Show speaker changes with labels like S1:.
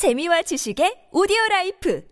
S1: 재미와 지식의 오디오 라이프.